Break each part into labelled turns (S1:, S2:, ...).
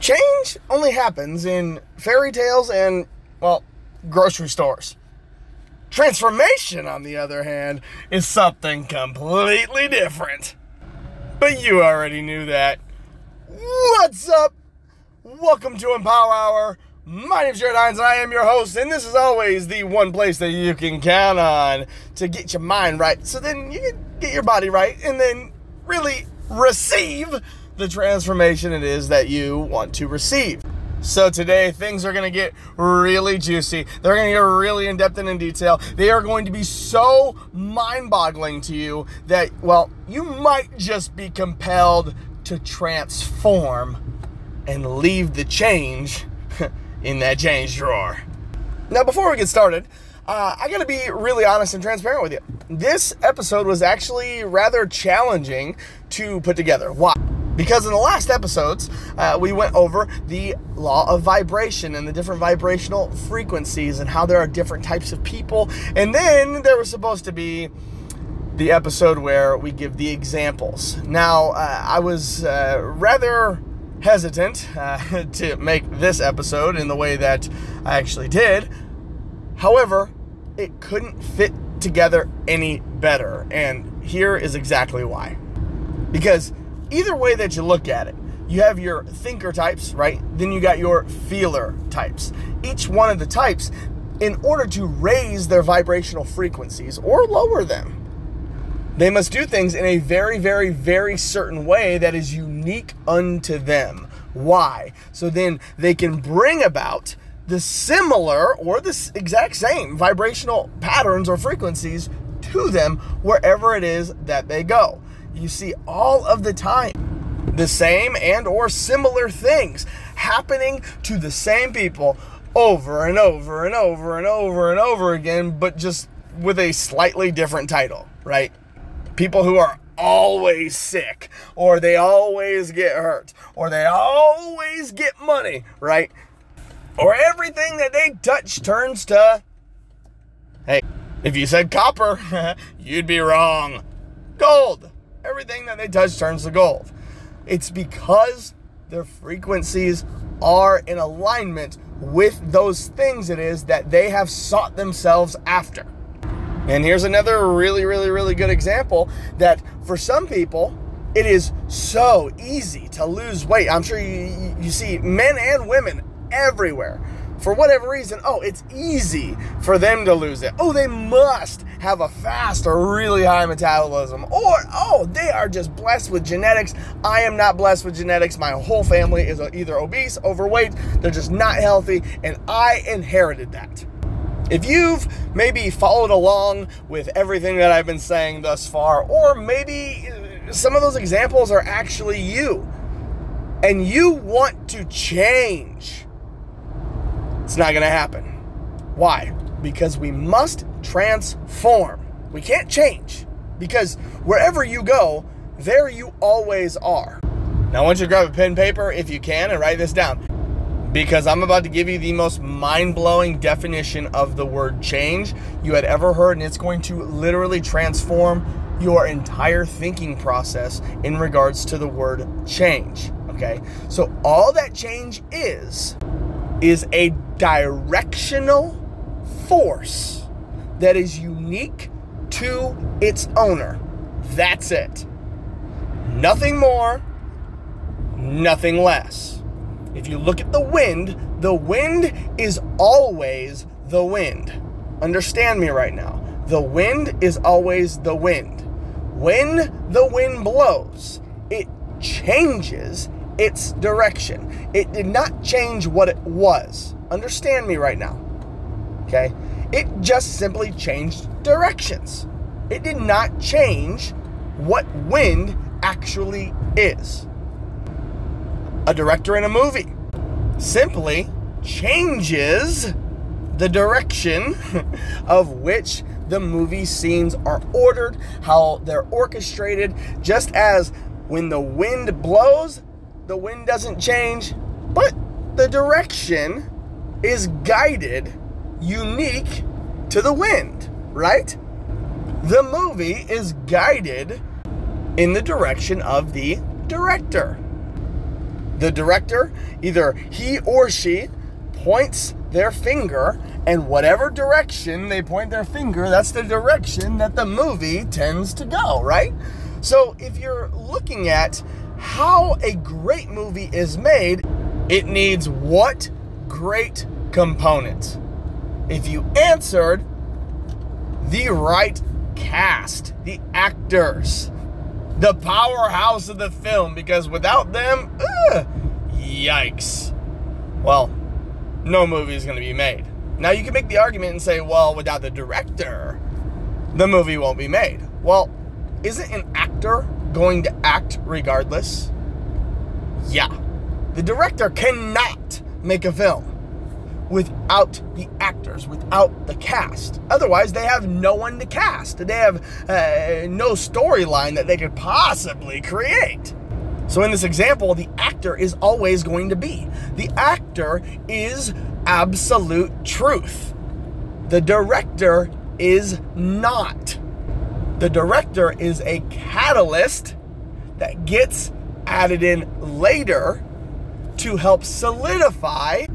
S1: Change only happens in fairy tales and, well, grocery stores. Transformation, on the other hand, is something completely different. But you already knew that. What's up? Welcome to Empower Hour. My name's Jared Hines, and I am your host, and this is always the one place that you can count on to get your mind right. So then you can get your body right, and then really receive the transformation it is that you want to receive. So today things are going to get really juicy. They're going to get really in depth and in detail. They are going to be so mind-boggling to you that well, you might just be compelled to transform and leave the change in that change drawer. Now, before we get started, uh, I gotta be really honest and transparent with you. This episode was actually rather challenging to put together. Why? Because in the last episodes, uh, we went over the law of vibration and the different vibrational frequencies and how there are different types of people. And then there was supposed to be the episode where we give the examples. Now, uh, I was uh, rather hesitant uh, to make this episode in the way that I actually did. However, it couldn't fit together any better. And here is exactly why. Because either way that you look at it, you have your thinker types, right? Then you got your feeler types. Each one of the types, in order to raise their vibrational frequencies or lower them, they must do things in a very, very, very certain way that is unique unto them. Why? So then they can bring about the similar or the exact same vibrational patterns or frequencies to them wherever it is that they go you see all of the time the same and or similar things happening to the same people over and over and over and over and over again but just with a slightly different title right? People who are always sick or they always get hurt or they always get money right? Or everything that they touch turns to hey if you said copper you'd be wrong. Gold everything that they touch turns to gold. It's because their frequencies are in alignment with those things it is that they have sought themselves after. And here's another really, really, really good example that for some people, it is so easy to lose weight. I'm sure you, you see men and women everywhere for whatever reason, oh, it's easy for them to lose it. Oh, they must have a fast or really high metabolism. Or, oh, they are just blessed with genetics. I am not blessed with genetics. My whole family is either obese, overweight, they're just not healthy, and I inherited that. If you've maybe followed along with everything that I've been saying thus far, or maybe uh, some of those examples are actually you, and you want to change it's not going to happen. Why? Because we must transform. We can't change. Because wherever you go, there you always are. Now, I want you to grab a pen and paper if you can and write this down. Because I'm about to give you the most mind blowing definition of the word change you had ever heard, and it's going to literally transform your entire thinking process in regards to the word change. Okay? So, all that change is is a directional force that is unique to its owner. That's it. Nothing more, nothing less. If you look at the wind, the wind is always the wind. Understand me right now. The wind is always the wind. When the wind blows, it changes its direction. It did not change what it was. Understand me right now. Okay? It just simply changed directions. It did not change what wind actually is. A director in a movie simply changes the direction of which the movie scenes are ordered, how they're orchestrated, just as when the wind blows, the wind doesn't change, but the direction is guided unique to the wind, right? The movie is guided in the direction of the director. The director, either he or she, points their finger, and whatever direction they point their finger, that's the direction that the movie tends to go, right? So if you're looking at how a great movie is made, it needs what great components? If you answered the right cast, the actors, the powerhouse of the film, because without them, ugh, yikes. Well, no movie is going to be made. Now, you can make the argument and say, well, without the director, the movie won't be made. Well, isn't an actor going to act regardless? Yeah. The director cannot make a film without the actors, without the cast. Otherwise, they have no one to cast. They have uh, no storyline that they could possibly create. So, in this example, the actor is always going to be. The actor is absolute truth. The director is not. The director is a catalyst that gets added in later to help solidify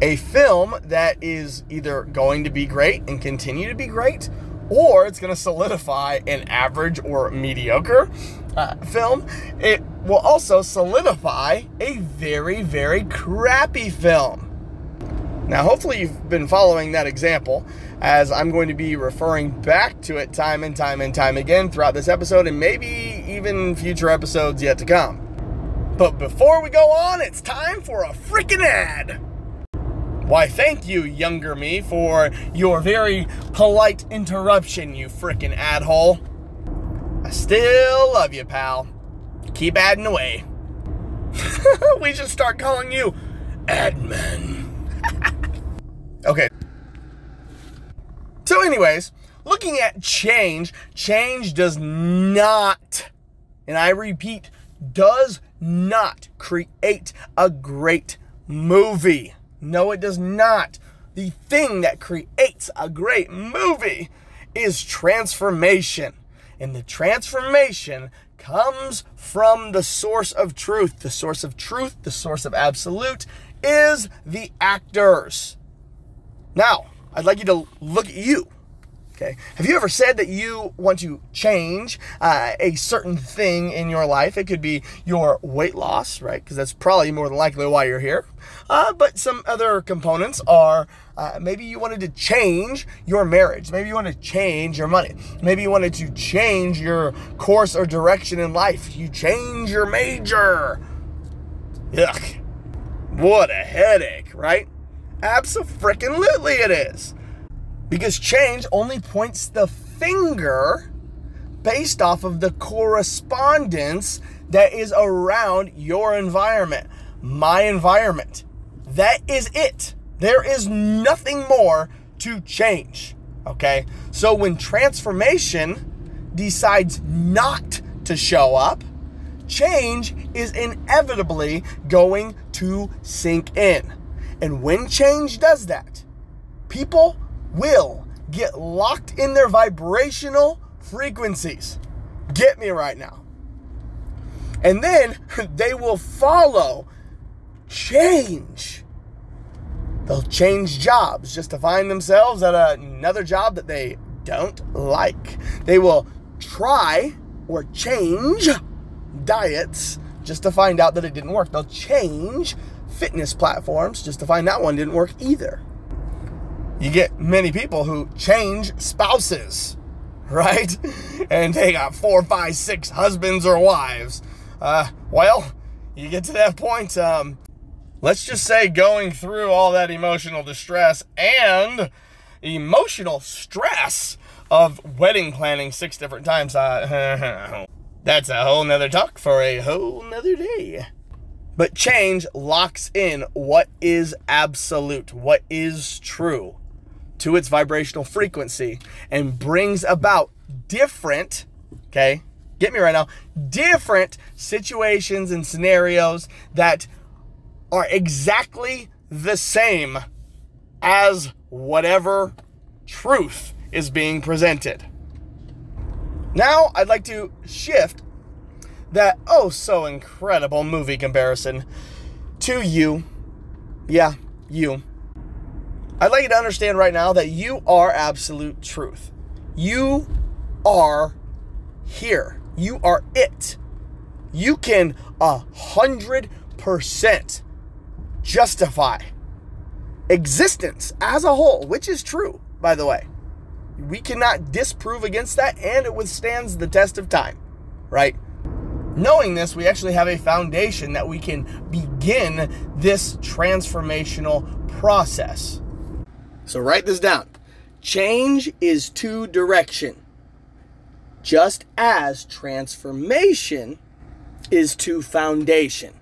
S1: a film that is either going to be great and continue to be great, or it's going to solidify an average or mediocre uh, film. It will also solidify a very, very crappy film. Now, hopefully, you've been following that example, as I'm going to be referring back to it time and time and time again throughout this episode, and maybe even future episodes yet to come. But before we go on, it's time for a freaking ad. Why, thank you, younger me, for your very polite interruption, you freaking ad hole. I still love you, pal. Keep adding away. we should start calling you Adman. okay. So, anyways, looking at change, change does not, and I repeat, does not create a great movie. No, it does not. The thing that creates a great movie is transformation. And the transformation comes from the source of truth. The source of truth, the source of absolute, is the actors. Now, I'd like you to look at you. Okay. Have you ever said that you want to change uh, a certain thing in your life? It could be your weight loss, right? Because that's probably more than likely why you're here. Uh, but some other components are uh, maybe you wanted to change your marriage. Maybe you want to change your money. Maybe you wanted to change your course or direction in life. You change your major. Yuck. What a headache, right? Absolutely it is. Because change only points the finger based off of the correspondence that is around your environment, my environment. That is it. There is nothing more to change. Okay? So when transformation decides not to show up, change is inevitably going to sink in. And when change does that, people will get locked in their vibrational frequencies. Get me right now. And then they will follow change. They'll change jobs just to find themselves at another job that they don't like. They will try or change diets just to find out that it didn't work. They'll change fitness platforms just to find that one didn't work either you get many people who change spouses, right? And they got four, five, six husbands or wives. Uh, well, you get to that point, um, let's just say going through all that emotional distress and emotional stress of wedding planning six different times. Uh, that's a whole nother talk for a whole nother day. But change locks in what is absolute, what is true to its vibrational frequency and brings about different, okay, get me right now, different situations and scenarios that are exactly the same as whatever truth is being presented. Now, I'd like to shift that oh so incredible movie comparison to you, yeah, you, I'd like you to understand right now that you are absolute truth. You are here. You are it. You can a hundred percent justify existence as a whole, which is true, by the way. We cannot disprove against that, and it withstands the test of time, right? Knowing this, we actually have a foundation that we can begin this transformational process. So write this down. Change is to direction, just as transformation is to foundation.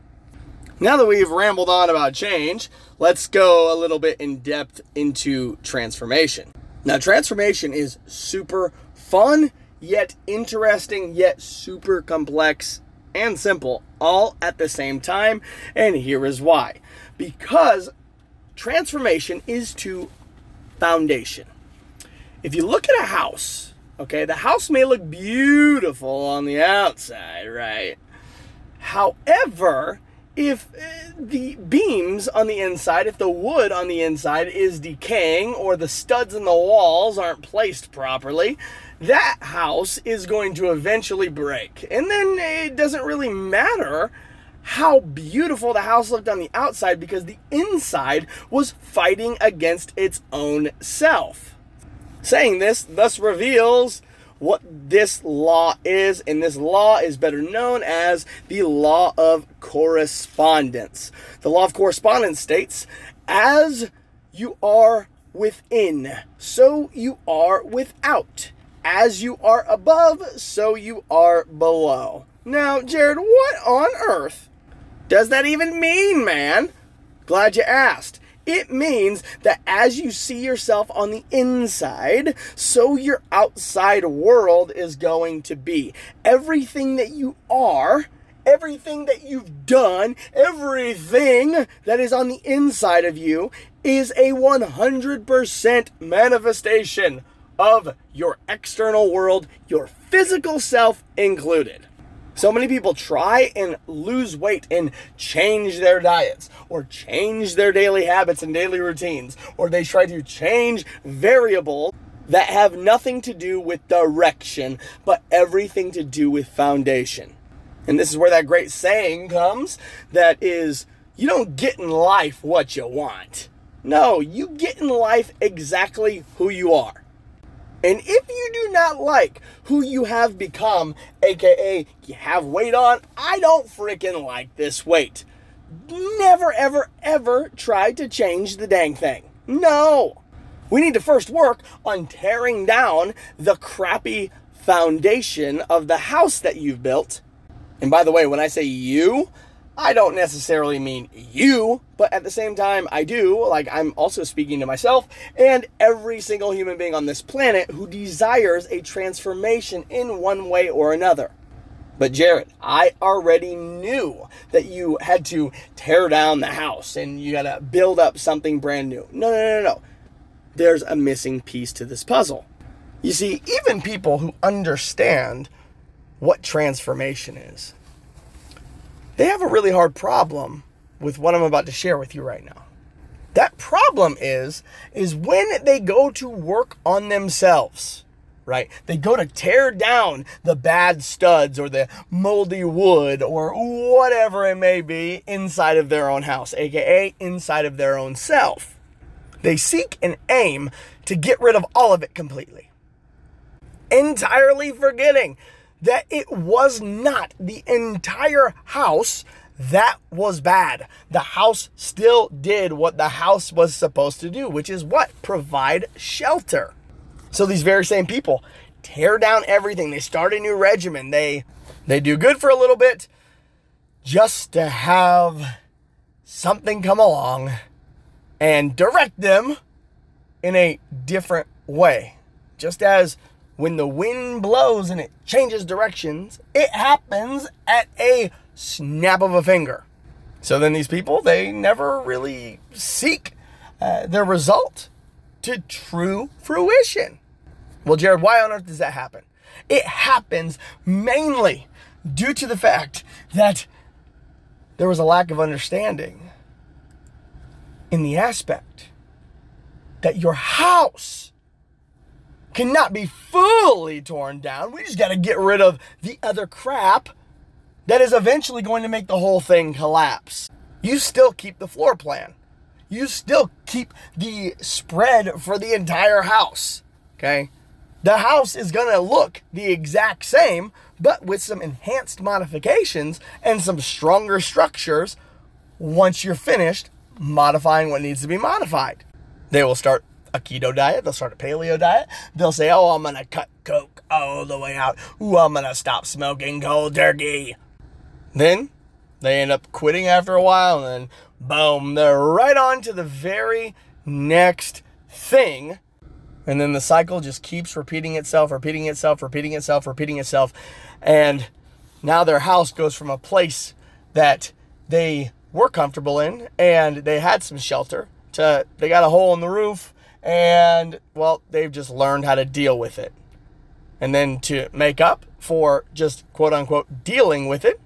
S1: Now that we've rambled on about change, let's go a little bit in depth into transformation. Now, transformation is super fun, yet interesting, yet super complex and simple, all at the same time. And here is why because transformation is to foundation. If you look at a house, okay, the house may look beautiful on the outside, right? However, if uh, the beams on the inside, if the wood on the inside is decaying or the studs in the walls aren't placed properly, that house is going to eventually break. And then it doesn't really matter how beautiful the house looked on the outside because the inside was fighting against its own self. Saying this thus reveals what this law is, and this law is better known as the law of correspondence. The law of correspondence states, as you are within, so you are without. As you are above, so you are below. Now, Jared, what on earth does that even mean, man? Glad you asked. It means that as you see yourself on the inside, so your outside world is going to be. Everything that you are, everything that you've done, everything that is on the inside of you is a 100% manifestation of your external world, your physical self included. So many people try and lose weight and change their diets or change their daily habits and daily routines, or they try to change variables that have nothing to do with direction, but everything to do with foundation. And this is where that great saying comes that is, you don't get in life what you want. No, you get in life exactly who you are. And if you do not like who you have become, aka you have weight on, I don't freaking like this weight. Never, ever, ever try to change the dang thing. No. We need to first work on tearing down the crappy foundation of the house that you've built. And by the way, when I say you, I don't necessarily mean you, but at the same time, I do. Like, I'm also speaking to myself and every single human being on this planet who desires a transformation in one way or another. But Jared, I already knew that you had to tear down the house and you got to build up something brand new. No, no, no, no. There's a missing piece to this puzzle. You see, even people who understand what transformation is, they have a really hard problem with what I'm about to share with you right now. That problem is is when they go to work on themselves, right? They go to tear down the bad studs or the moldy wood or whatever it may be inside of their own house, aka inside of their own self. They seek and aim to get rid of all of it completely. Entirely forgetting that it was not the entire house that was bad. The house still did what the house was supposed to do, which is what? Provide shelter. So these very same people tear down everything. They start a new regimen. They they do good for a little bit just to have something come along and direct them in a different way. Just as when the wind blows and it changes directions, it happens at a snap of a finger. So then these people, they never really seek uh, their result to true fruition. Well, Jared, why on earth does that happen? It happens mainly due to the fact that there was a lack of understanding in the aspect that your house cannot be fully torn down. We just got to get rid of the other crap that is eventually going to make the whole thing collapse. You still keep the floor plan. You still keep the spread for the entire house. Okay? The house is going to look the exact same, but with some enhanced modifications and some stronger structures once you're finished modifying what needs to be modified. They will start a keto diet, they'll start a paleo diet. They'll say, Oh, I'm going to cut Coke all the way out. Ooh, I'm going to stop smoking cold turkey. Then they end up quitting after a while, and then boom, they're right on to the very next thing. And then the cycle just keeps repeating itself, repeating itself, repeating itself, repeating itself. And now their house goes from a place that they were comfortable in and they had some shelter to they got a hole in the roof and well, they've just learned how to deal with it. And then to make up for just quote unquote dealing with it,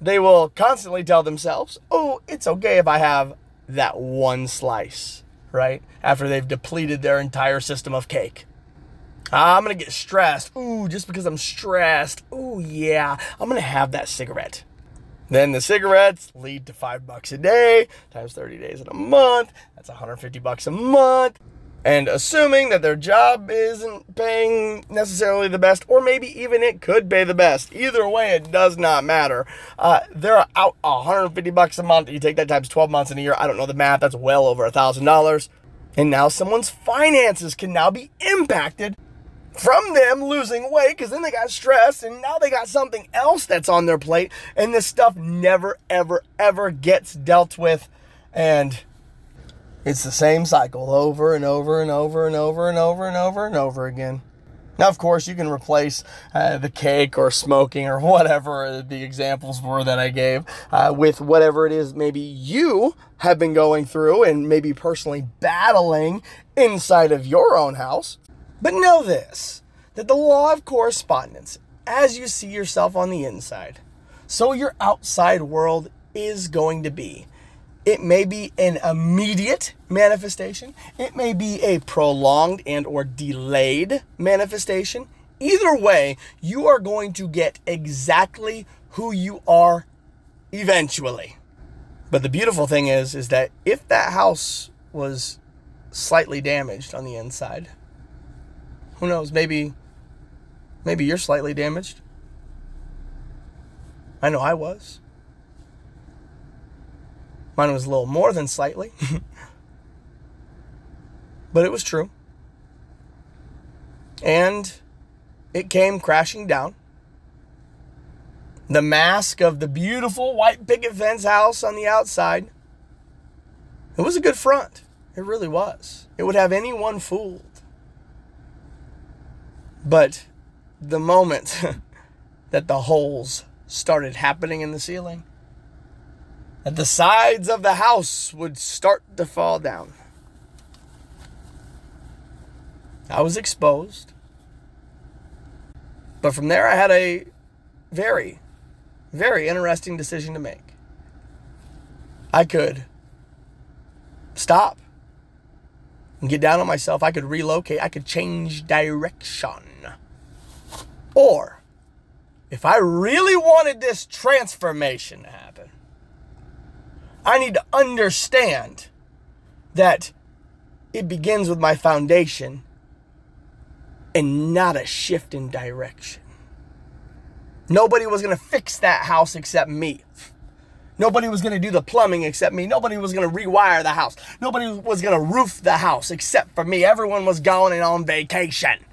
S1: they will constantly tell themselves, oh, it's okay if I have that one slice, right? After they've depleted their entire system of cake. Ah, I'm gonna get stressed. Ooh, just because I'm stressed. Ooh, yeah, I'm gonna have that cigarette. Then the cigarettes lead to five bucks a day times 30 days in a month. That's 150 bucks a month and assuming that their job isn't paying necessarily the best, or maybe even it could pay the best. Either way, it does not matter. Uh, they're out 150 bucks a month. You take that times 12 months in a year. I don't know the math. That's well over a thousand dollars. And now someone's finances can now be impacted from them losing weight because then they got stressed and now they got something else that's on their plate. And this stuff never, ever, ever gets dealt with. And it's the same cycle over and over and over and over and over and over and over again. Now, of course, you can replace uh, the cake or smoking or whatever the examples were that I gave uh, with whatever it is maybe you have been going through and maybe personally battling inside of your own house. But know this that the law of correspondence, as you see yourself on the inside, so your outside world is going to be. It may be an immediate manifestation. It may be a prolonged and or delayed manifestation. Either way, you are going to get exactly who you are eventually. But the beautiful thing is is that if that house was slightly damaged on the inside, who knows, maybe maybe you're slightly damaged. I know I was. Mine was a little more than slightly, but it was true. And it came crashing down. The mask of the beautiful white picket fence house on the outside. It was a good front. It really was. It would have anyone fooled. But the moment that the holes started happening in the ceiling, that the sides of the house would start to fall down. I was exposed. But from there, I had a very, very interesting decision to make. I could stop and get down on myself. I could relocate. I could change direction. Or, if I really wanted this transformation to happen, I need to understand that it begins with my foundation and not a shift in direction. Nobody was going to fix that house except me. Nobody was going to do the plumbing except me. Nobody was going to rewire the house. Nobody was going to roof the house except for me. Everyone was going and on vacation.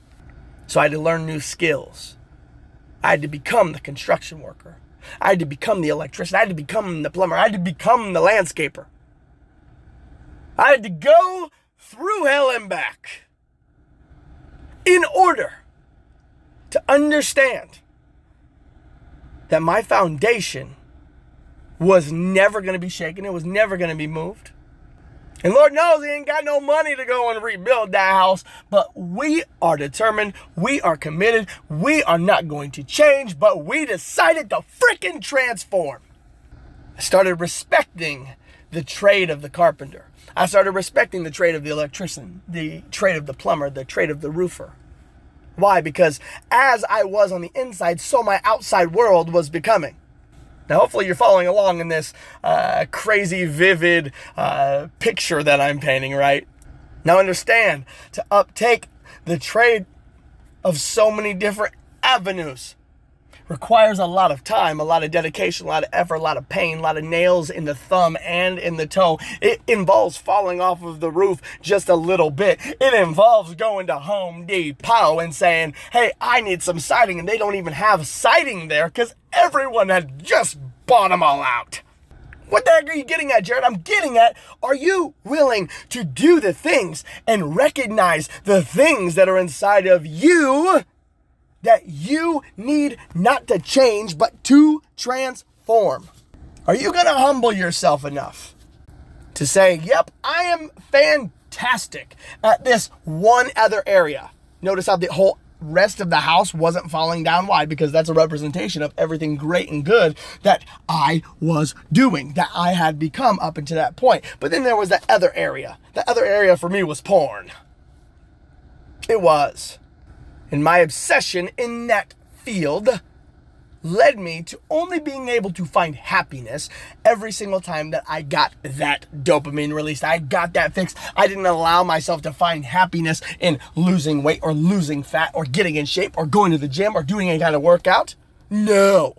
S1: So I had to learn new skills. I had to become the construction worker. I had to become the electrician. I had to become the plumber. I had to become the landscaper. I had to go through hell and back in order to understand that my foundation was never going to be shaken. It was never going to be moved. And Lord knows he ain't got no money to go and rebuild that house. But we are determined. We are committed. We are not going to change, but we decided to freaking transform. I started respecting the trade of the carpenter. I started respecting the trade of the electrician, the trade of the plumber, the trade of the roofer. Why? Because as I was on the inside, so my outside world was becoming. Now, hopefully, you're following along in this uh, crazy, vivid uh, picture that I'm painting, right? Now, understand to uptake the trade of so many different avenues requires a lot of time, a lot of dedication, a lot of effort, a lot of pain, a lot of nails in the thumb and in the toe. It involves falling off of the roof just a little bit. It involves going to Home Depot and saying, hey, I need some siding. And they don't even have siding there because everyone had just bought them all out. What the heck are you getting at, Jared? I'm getting at, are you willing to do the things and recognize the things that are inside of you that you need not to change, but to transform? Are you going to humble yourself enough to say, yep, I am fantastic at this one other area? Notice how the whole rest of the house wasn't falling down. Why? Because that's a representation of everything great and good that I was doing, that I had become up until that point. But then there was that other area. The other area for me was porn. It was. And my obsession in that field led me to only being able to find happiness every single time that I got that dopamine released. I got that fixed. I didn't allow myself to find happiness in losing weight or losing fat or getting in shape or going to the gym or doing any kind of workout. No.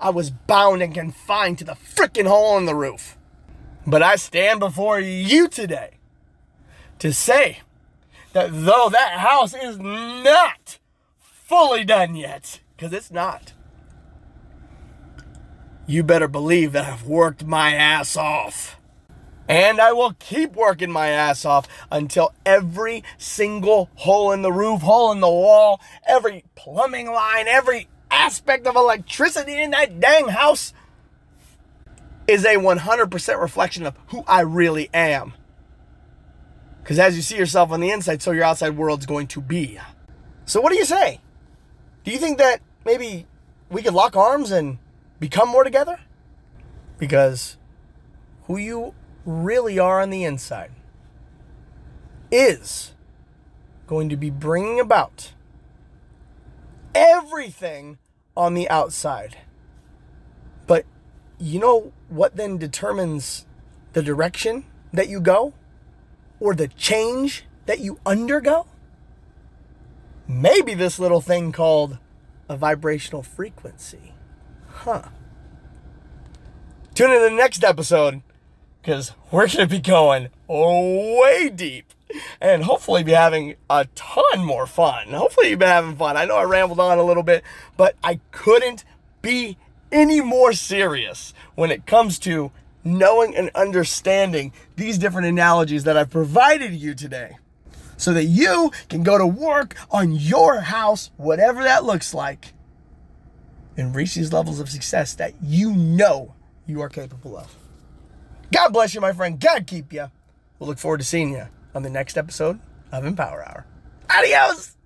S1: I was bound and confined to the freaking hole in the roof. But I stand before you today to say that though that house is not fully done yet, because it's not you better believe that I've worked my ass off. And I will keep working my ass off until every single hole in the roof, hole in the wall, every plumbing line, every aspect of electricity in that dang house is a 100% reflection of who I really am. Because as you see yourself on the inside, so your outside world's going to be. So, what do you say? Do you think that maybe we could lock arms and become more together? Because who you really are on the inside is going to be bringing about everything on the outside. But you know what then determines the direction that you go or the change that you undergo? Maybe this little thing called a vibrational frequency. Huh. Tune in to the next episode because we're going to be going way deep and hopefully be having a ton more fun. Hopefully, you've been having fun. I know I rambled on a little bit, but I couldn't be any more serious when it comes to knowing and understanding these different analogies that I've provided you today so that you can go to work on your house, whatever that looks like and reach these levels of success that you know you are capable of. God bless you, my friend. God keep you. We'll look forward to seeing you on the next episode of Empower Hour. Adios.